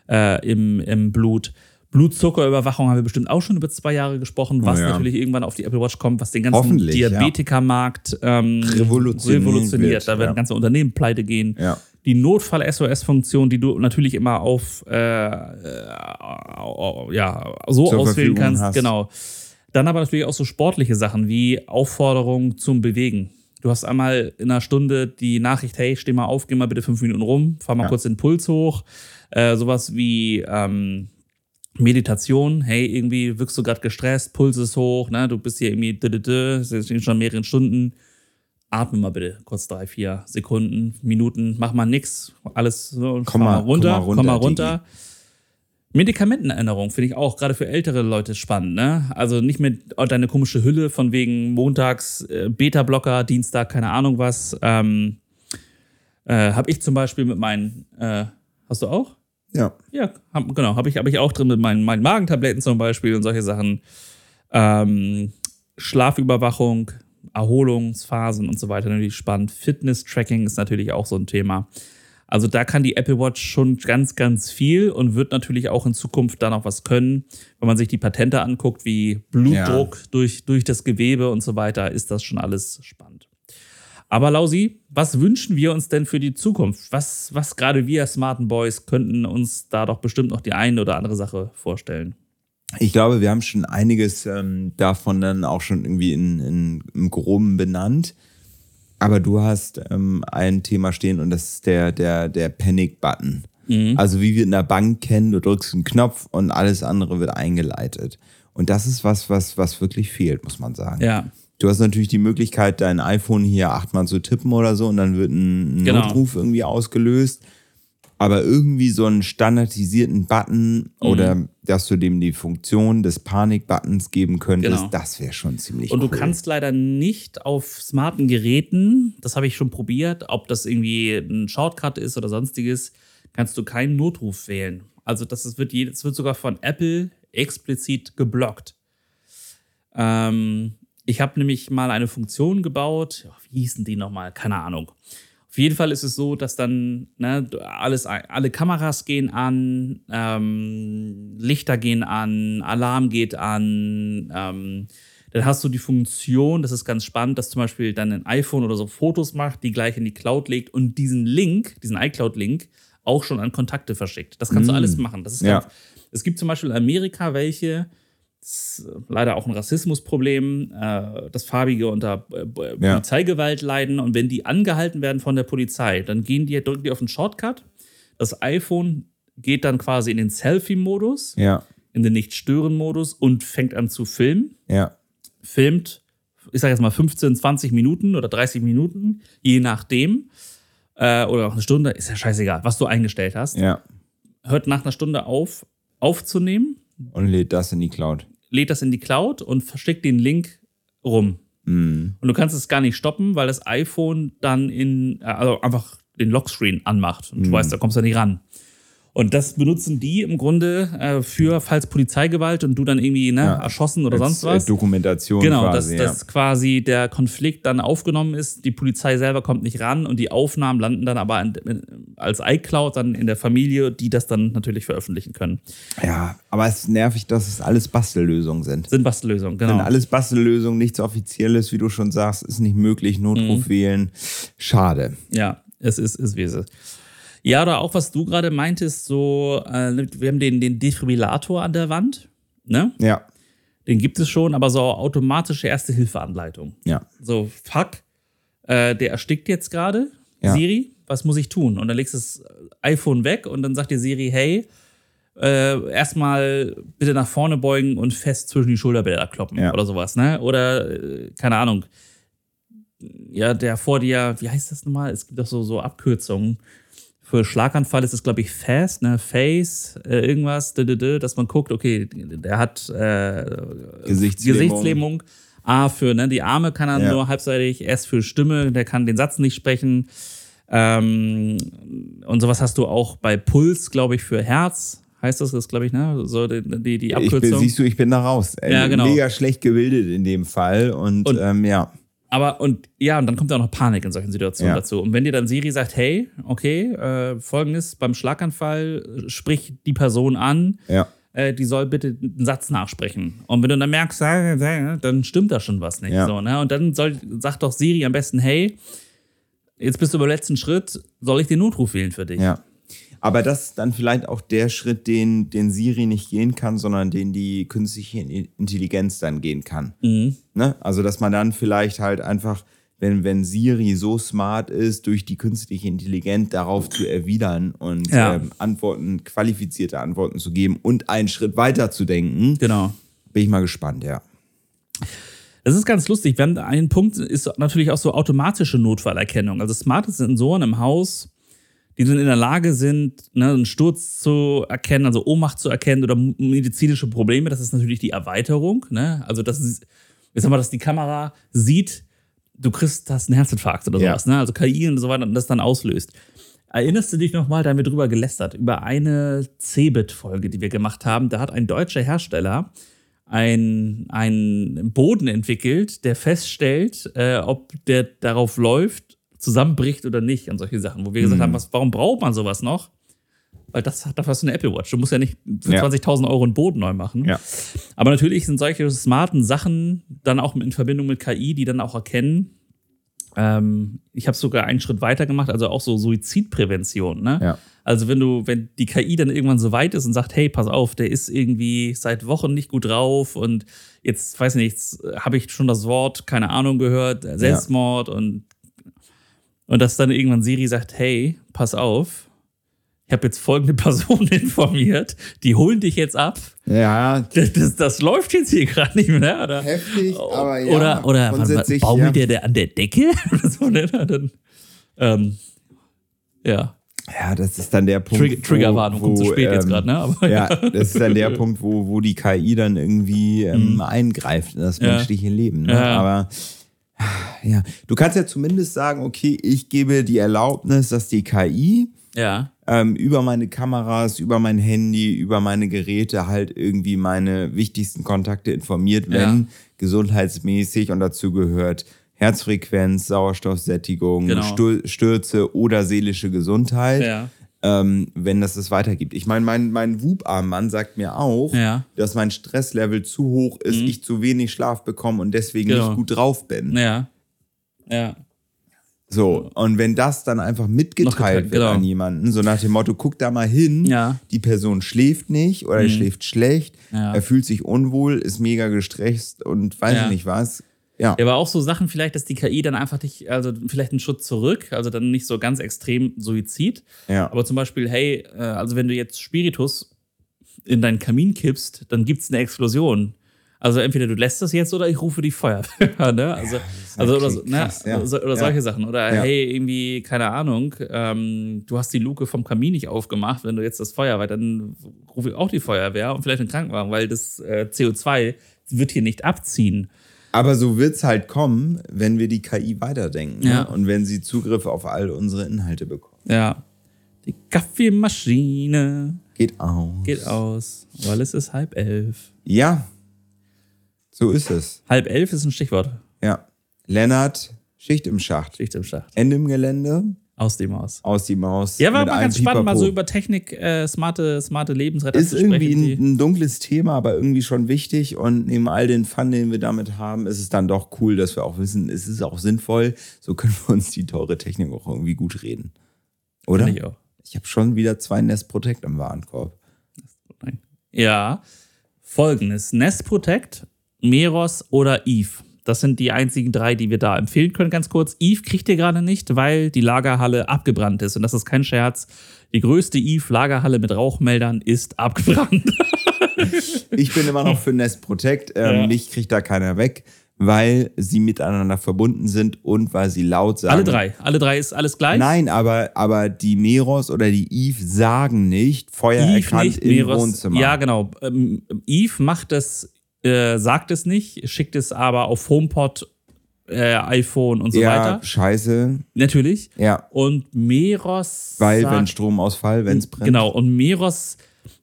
äh, im, im Blut. Blutzuckerüberwachung haben wir bestimmt auch schon über zwei Jahre gesprochen, was Oh ja. natürlich irgendwann auf die Apple Watch kommt, was den ganzen. Diabetikermarkt ähm, revolutioniert. wird, Da werden ja. ganze Unternehmen pleite gehen Ja. die Notfall-SOS-Funktion, die du natürlich immer auf äh, äh, ja, so Zur auswählen Verfügung kannst. hast. Genau. Dann aber natürlich auch so sportliche Sachen wie Aufforderung zum Bewegen. Du hast einmal in einer Stunde die Nachricht, hey, steh mal auf, geh mal bitte fünf Minuten rum, fahr mal kurz den Puls hoch. Äh, sowas wie ähm, Meditation, hey, irgendwie wirkst du gerade gestresst, Puls ist hoch, ne? du bist hier irgendwie, dü -dü schon mehrere Stunden. Atme mal bitte kurz drei, vier Sekunden, Minuten, mach mal nix, alles so, Komm mal- runter, komm mal runter, komm mal runter. Medikamentenänderung finde ich auch gerade für ältere Leute spannend, ne? Also nicht mehr deine komische Hülle von wegen montags äh, Beta-Blocker, Dienstag, keine Ahnung was. Ähm, äh, habe ich zum Beispiel mit meinen, äh, hast du auch? Ja. Ja, hab, genau, habe ich, hab ich auch drin mit meinen, meinen Magentabletten zum Beispiel und solche Sachen. Ähm, Schlafüberwachung, Erholungsphasen und so weiter natürlich spannend. Fitness-Tracking ist natürlich auch so ein Thema. Also da kann die Apple Watch schon ganz, ganz viel und wird natürlich auch in Zukunft da noch was können. Wenn man sich die Patente anguckt, wie Blutdruck durch, durch das Gewebe und so weiter, ist das schon alles spannend. Aber Lausi, was wünschen wir uns denn für die Zukunft? Was, was gerade wir Smarten Boys könnten uns da doch bestimmt noch die eine oder andere Sache vorstellen? Ich glaube, wir haben schon einiges ähm, davon dann auch schon irgendwie in, in, im Groben benannt. Aber du hast ähm, ein Thema stehen und das ist der, der, der Panic-Button. Also wie wir in der Bank kennen, du drückst einen Knopf und alles andere wird eingeleitet. Und das ist was, was, was wirklich fehlt, muss man sagen. Ja, Du hast natürlich die Möglichkeit, dein iPhone hier achtmal zu tippen oder so und dann wird ein Genau. Notruf irgendwie ausgelöst. Aber irgendwie so einen standardisierten Button oder dass du dem die Funktion des Panik-Buttons geben könntest, Genau. das wäre schon ziemlich Und cool. du kannst leider nicht auf smarten Geräten, das habe ich schon probiert, ob das irgendwie ein Shortcut ist oder sonstiges, kannst du keinen Notruf wählen. Also das ist, wird, je- das wird sogar von Apple explizit geblockt. Ähm, ich habe nämlich mal eine Funktion gebaut, wie hießen die nochmal? Keine Ahnung. Auf jeden Fall ist es so, dass dann ne, alles, alle Kameras gehen an, ähm, Lichter gehen an, Alarm geht an. Ähm, dann hast du die Funktion, das ist ganz spannend, dass zum Beispiel dann ein iPhone oder so Fotos macht, die gleich in die Cloud legt und diesen Link, diesen iCloud-Link, auch schon an Kontakte verschickt. Das kannst du Mm. alles machen. Das ist Ja. ganz, es gibt zum Beispiel in Amerika welche, das ist leider auch ein Rassismusproblem, äh, dass Farbige unter äh, äh, Ja. Polizeigewalt leiden und wenn die angehalten werden von der Polizei, dann gehen die, drücken die auf den Shortcut, das iPhone geht dann quasi in den Selfie-Modus, Ja, in den Nicht-Stören-Modus und fängt an zu filmen. ja, Filmt, ich sage jetzt mal 15, 20 Minuten oder 30 Minuten, je nachdem. Äh, oder auch eine Stunde, ist ja scheißegal, was du eingestellt hast. ja. Hört nach einer Stunde auf, aufzunehmen, Und lädt das in die Cloud. lädt das in die Cloud und verschickt den Link rum. Mhm. Und du kannst es gar nicht stoppen, weil das iPhone dann in, äh, also einfach den Lockscreen anmacht. Und du weißt, da kommst du nicht ran. Und das benutzen die im Grunde äh, für, falls Polizeigewalt und du dann irgendwie ne, Ja. erschossen oder sonst was. Äh, Dokumentation Genau, quasi. dass, dass quasi der Konflikt dann aufgenommen ist, die Polizei selber kommt nicht ran und die Aufnahmen landen dann aber in, in, als iCloud dann in der Familie, die das dann natürlich veröffentlichen können. ja. ja, aber es ist nervig, dass es alles Bastellösungen sind. Sind Bastellösungen, Sind genau. alles Bastellösungen, nichts Offizielles, wie du schon sagst, ist nicht möglich, Notruf Mhm. wählen. Schade. Ja, es ist, ist wie es ist. Ja, oder auch was du gerade meintest, so, äh, wir haben den, den Defibrillator an der Wand, ne? Ja, Den gibt es schon, aber so automatische Erste-Hilfe-Anleitung. ja. So, fuck, äh, der erstickt jetzt gerade, Ja. Siri, was muss ich tun? Und dann legst du das iPhone weg und dann sagt dir Siri, hey, äh, erstmal bitte nach vorne beugen und fest zwischen die Schulterblätter kloppen Ja. oder sowas, ne? Oder, äh, keine Ahnung, ja, der vor dir, wie heißt das nochmal? Es gibt doch so, so Abkürzungen. Für Schlaganfall ist es, glaube ich, Fast, ne? Face, äh, irgendwas, d -d -d, dass man guckt, okay, der hat äh, Gesichtslähmung. Gesichtslähmung. A für ne, die Arme kann er Ja. nur halbseitig, S für Stimme, der kann den Satz nicht sprechen. Ähm, und sowas hast du auch bei Puls, glaube ich, für Herz. Heißt das, das glaube ich, ne? So die, die, die Ich Abkürzung. bin, siehst du, ich bin da raus. Ey, Ja, genau. Mega schlecht gebildet in dem Fall. Und, Und- ähm, ja. Aber und ja, und dann kommt ja auch noch Panik in solchen Situationen Ja. dazu. Und wenn dir dann Siri sagt, hey, okay, äh, folgendes, beim Schlaganfall äh, sprich die Person an, Ja. äh, die soll bitte einen Satz nachsprechen. Und wenn du dann merkst, dann stimmt da schon was nicht. Ja. So, ne? Und dann soll, sagt doch Siri am besten, hey, jetzt bist du beim letzten Schritt, soll ich den Notruf wählen für dich? Ja. Aber das ist dann vielleicht auch der Schritt, den, den Siri nicht gehen kann, sondern den die künstliche Intelligenz dann gehen kann. Mhm. Ne? Also, dass man dann vielleicht halt einfach, wenn, wenn Siri so smart ist, durch die künstliche Intelligenz darauf zu erwidern und Ja. ähm, Antworten, qualifizierte Antworten zu geben und einen Schritt weiter zu denken, Genau. bin ich mal gespannt, ja. Das ist ganz lustig. Wir haben einen Punkt, ist natürlich auch so automatische Notfallerkennung. Also smarte Sensoren im Haus, die dann in der Lage sind, ne, einen Sturz zu erkennen, also Ohnmacht zu erkennen oder medizinische Probleme. Das ist natürlich die Erweiterung. Ne? Also das ist, ich sag mal, dass die Kamera sieht, du kriegst, hast einen Herzinfarkt oder Ja. sowas. Ne? Also KI und so weiter und das dann auslöst. Erinnerst du dich nochmal, da haben wir drüber gelästert, über eine Cebit-Folge, die wir gemacht haben. Da hat ein deutscher Hersteller ein, einen Boden entwickelt, der feststellt, äh, ob der darauf läuft, zusammenbricht oder nicht und solche Sachen, wo wir gesagt haben, was, warum braucht man sowas noch? Weil das hat dafür eine Apple Watch. Du musst ja nicht für Ja. 20.000 Euro einen Boden neu machen. Ja. Aber natürlich sind solche smarten Sachen dann auch in Verbindung mit KI, die dann auch erkennen. Ähm, ich habe sogar einen Schritt weiter gemacht, also auch so Suizidprävention. Ne? Ja. Also wenn du, wenn die KI dann irgendwann so weit ist und sagt, hey, pass auf, der ist irgendwie seit Wochen nicht gut drauf und jetzt, weiß nicht, habe ich schon das Wort, keine Ahnung, gehört, äh, Selbstmord und und dass dann irgendwann Siri sagt, hey, pass auf, ich habe jetzt folgende Person informiert, die holen dich jetzt ab. Ja, Das, das, das läuft jetzt hier gerade nicht mehr, oder? heftig, aber ja. oder oder warte baumelt ja. der, der an der Decke? Oder so, ne? Dann, ähm, ja, Ja, das ist dann der Punkt. Trigger, Triggerwarnung, kommt zu spät jetzt gerade, ne? Aber, Ja, das ist dann der Punkt, wo, wo die KI dann irgendwie ähm, eingreift in das Mhm. Ja. menschliche Leben. Ne? Ja. Aber ja, du kannst ja zumindest sagen, okay, ich gebe die Erlaubnis, dass die KI ja, ähm, über meine Kameras, über mein Handy, über meine Geräte halt irgendwie meine wichtigsten Kontakte informiert, wenn Ja. gesundheitsmäßig und dazu gehört Herzfrequenz, Sauerstoffsättigung, Genau. Stürze oder seelische Gesundheit ja, ähm, wenn das es weitergibt. Ich meine, mein, mein Wub-Armband sagt mir auch, Ja. Mhm. dass mein Stresslevel zu hoch ist, ich zu wenig Schlaf bekomme und deswegen Genau. nicht gut drauf bin. ja, ja, So, und wenn das dann einfach mitgeteilt geteilt, wird genau. an jemanden, so nach dem Motto, guck da mal hin, Ja. Mhm. die Person schläft nicht oder schläft schlecht, Ja. er fühlt sich unwohl, ist mega gestresst und weiß Ja. ich nicht was. Ja. Ja, aber auch so Sachen vielleicht, dass die KI dann einfach nicht, also vielleicht einen Schritt zurück, also dann nicht so ganz extrem Suizid. Ja. Aber zum Beispiel, hey, äh, also wenn du jetzt Spiritus in deinen Kamin kippst, dann gibt es eine Explosion. Also entweder du lässt das jetzt oder ich rufe die Feuerwehr. Ne? Also, also oder, so, ne? krass, ja. so, oder Ja. solche Sachen. Oder Ja. hey, irgendwie, keine Ahnung, ähm, du hast die Luke vom Kamin nicht aufgemacht, wenn du jetzt das Feuer, weil dann rufe ich auch die Feuerwehr und vielleicht einen Krankenwagen, weil das äh, CO2 wird hier nicht abziehen. Aber so wird es halt kommen, wenn wir die KI weiterdenken. Ja. Ne? Und wenn sie Zugriff auf all unsere Inhalte bekommt. Ja. Die Kaffeemaschine Geht aus. geht aus, weil es ist halb elf. Ja, so ist es. Halb elf ist ein Stichwort. Ja. Lennart, Schicht im Schacht. Schicht im Schacht. Ende im Gelände, Aus die Maus. aus die Maus. Ja, war mal ganz spannend, mal so über Technik, äh, smarte, smarte Lebensretter Ist zu sprechen. irgendwie die- ein, ein dunkles Thema, aber irgendwie schon wichtig. Und neben all den Fun, den wir damit haben, ist es dann doch cool, dass wir auch wissen, es ist auch sinnvoll. So können wir uns die teure Technik auch irgendwie gut reden. Oder? Finde ich auch. Ich habe schon wieder zwei Nest Protect im Warenkorb. Ja. Folgendes: Nest Protect, Meros oder Eve. Das sind die einzigen drei, die wir da empfehlen können. Ganz kurz: Eve kriegt ihr gerade nicht, weil die Lagerhalle abgebrannt ist. Und das ist kein Scherz. Die größte Eve-Lagerhalle mit Rauchmeldern ist abgebrannt. Ich bin immer noch für Nest Protect. Ähm, Ja. Mich kriegt da keiner weg, weil sie miteinander verbunden sind und weil sie laut sagen. alle drei. Alle drei ist alles gleich. Nein, aber, aber die Meros oder die Eve sagen nicht, Feuer Eve erkannt nicht, im Meros. Wohnzimmer. Ja, genau. Ähm, Eve macht das, äh, sagt es nicht, schickt es aber auf HomePod, äh, iPhone und so ja, weiter. scheiße. Natürlich. Ja, Und Meros. weil sagt, wenn Stromausfall, wenn es brennt. Genau, und Meros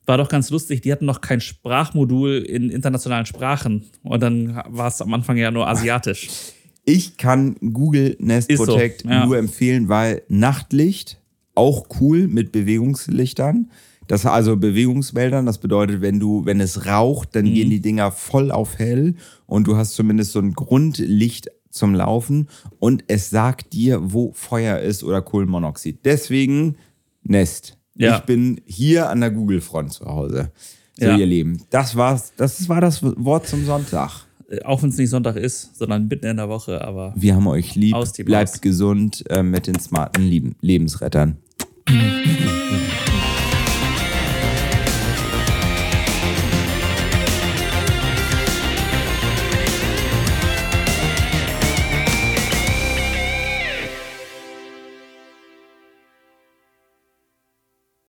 war doch ganz lustig, die hatten noch kein Sprachmodul in internationalen Sprachen. Und dann war es am Anfang ja nur asiatisch. Ich kann Google Nest Ist so, Protect ja. nur empfehlen, weil Nachtlicht auch cool mit Bewegungslichtern. Das also Bewegungsmeldern, das bedeutet, wenn du, wenn es raucht, Mhm. dann gehen die Dinger voll auf hell und du hast zumindest so ein Grundlicht zum Laufen und es sagt dir, wo Feuer ist oder Kohlenmonoxid. Deswegen Nest. Ja. Ich bin hier an der Google-Front zu Hause. So, Ja. ihr Lieben. Das war's. Das war das Wort zum Sonntag. Äh, Auch wenn es nicht Sonntag ist, sondern mitten in der Woche, aber Wir haben euch lieb. Bleibt gesund äh, mit den smarten Lebensrettern.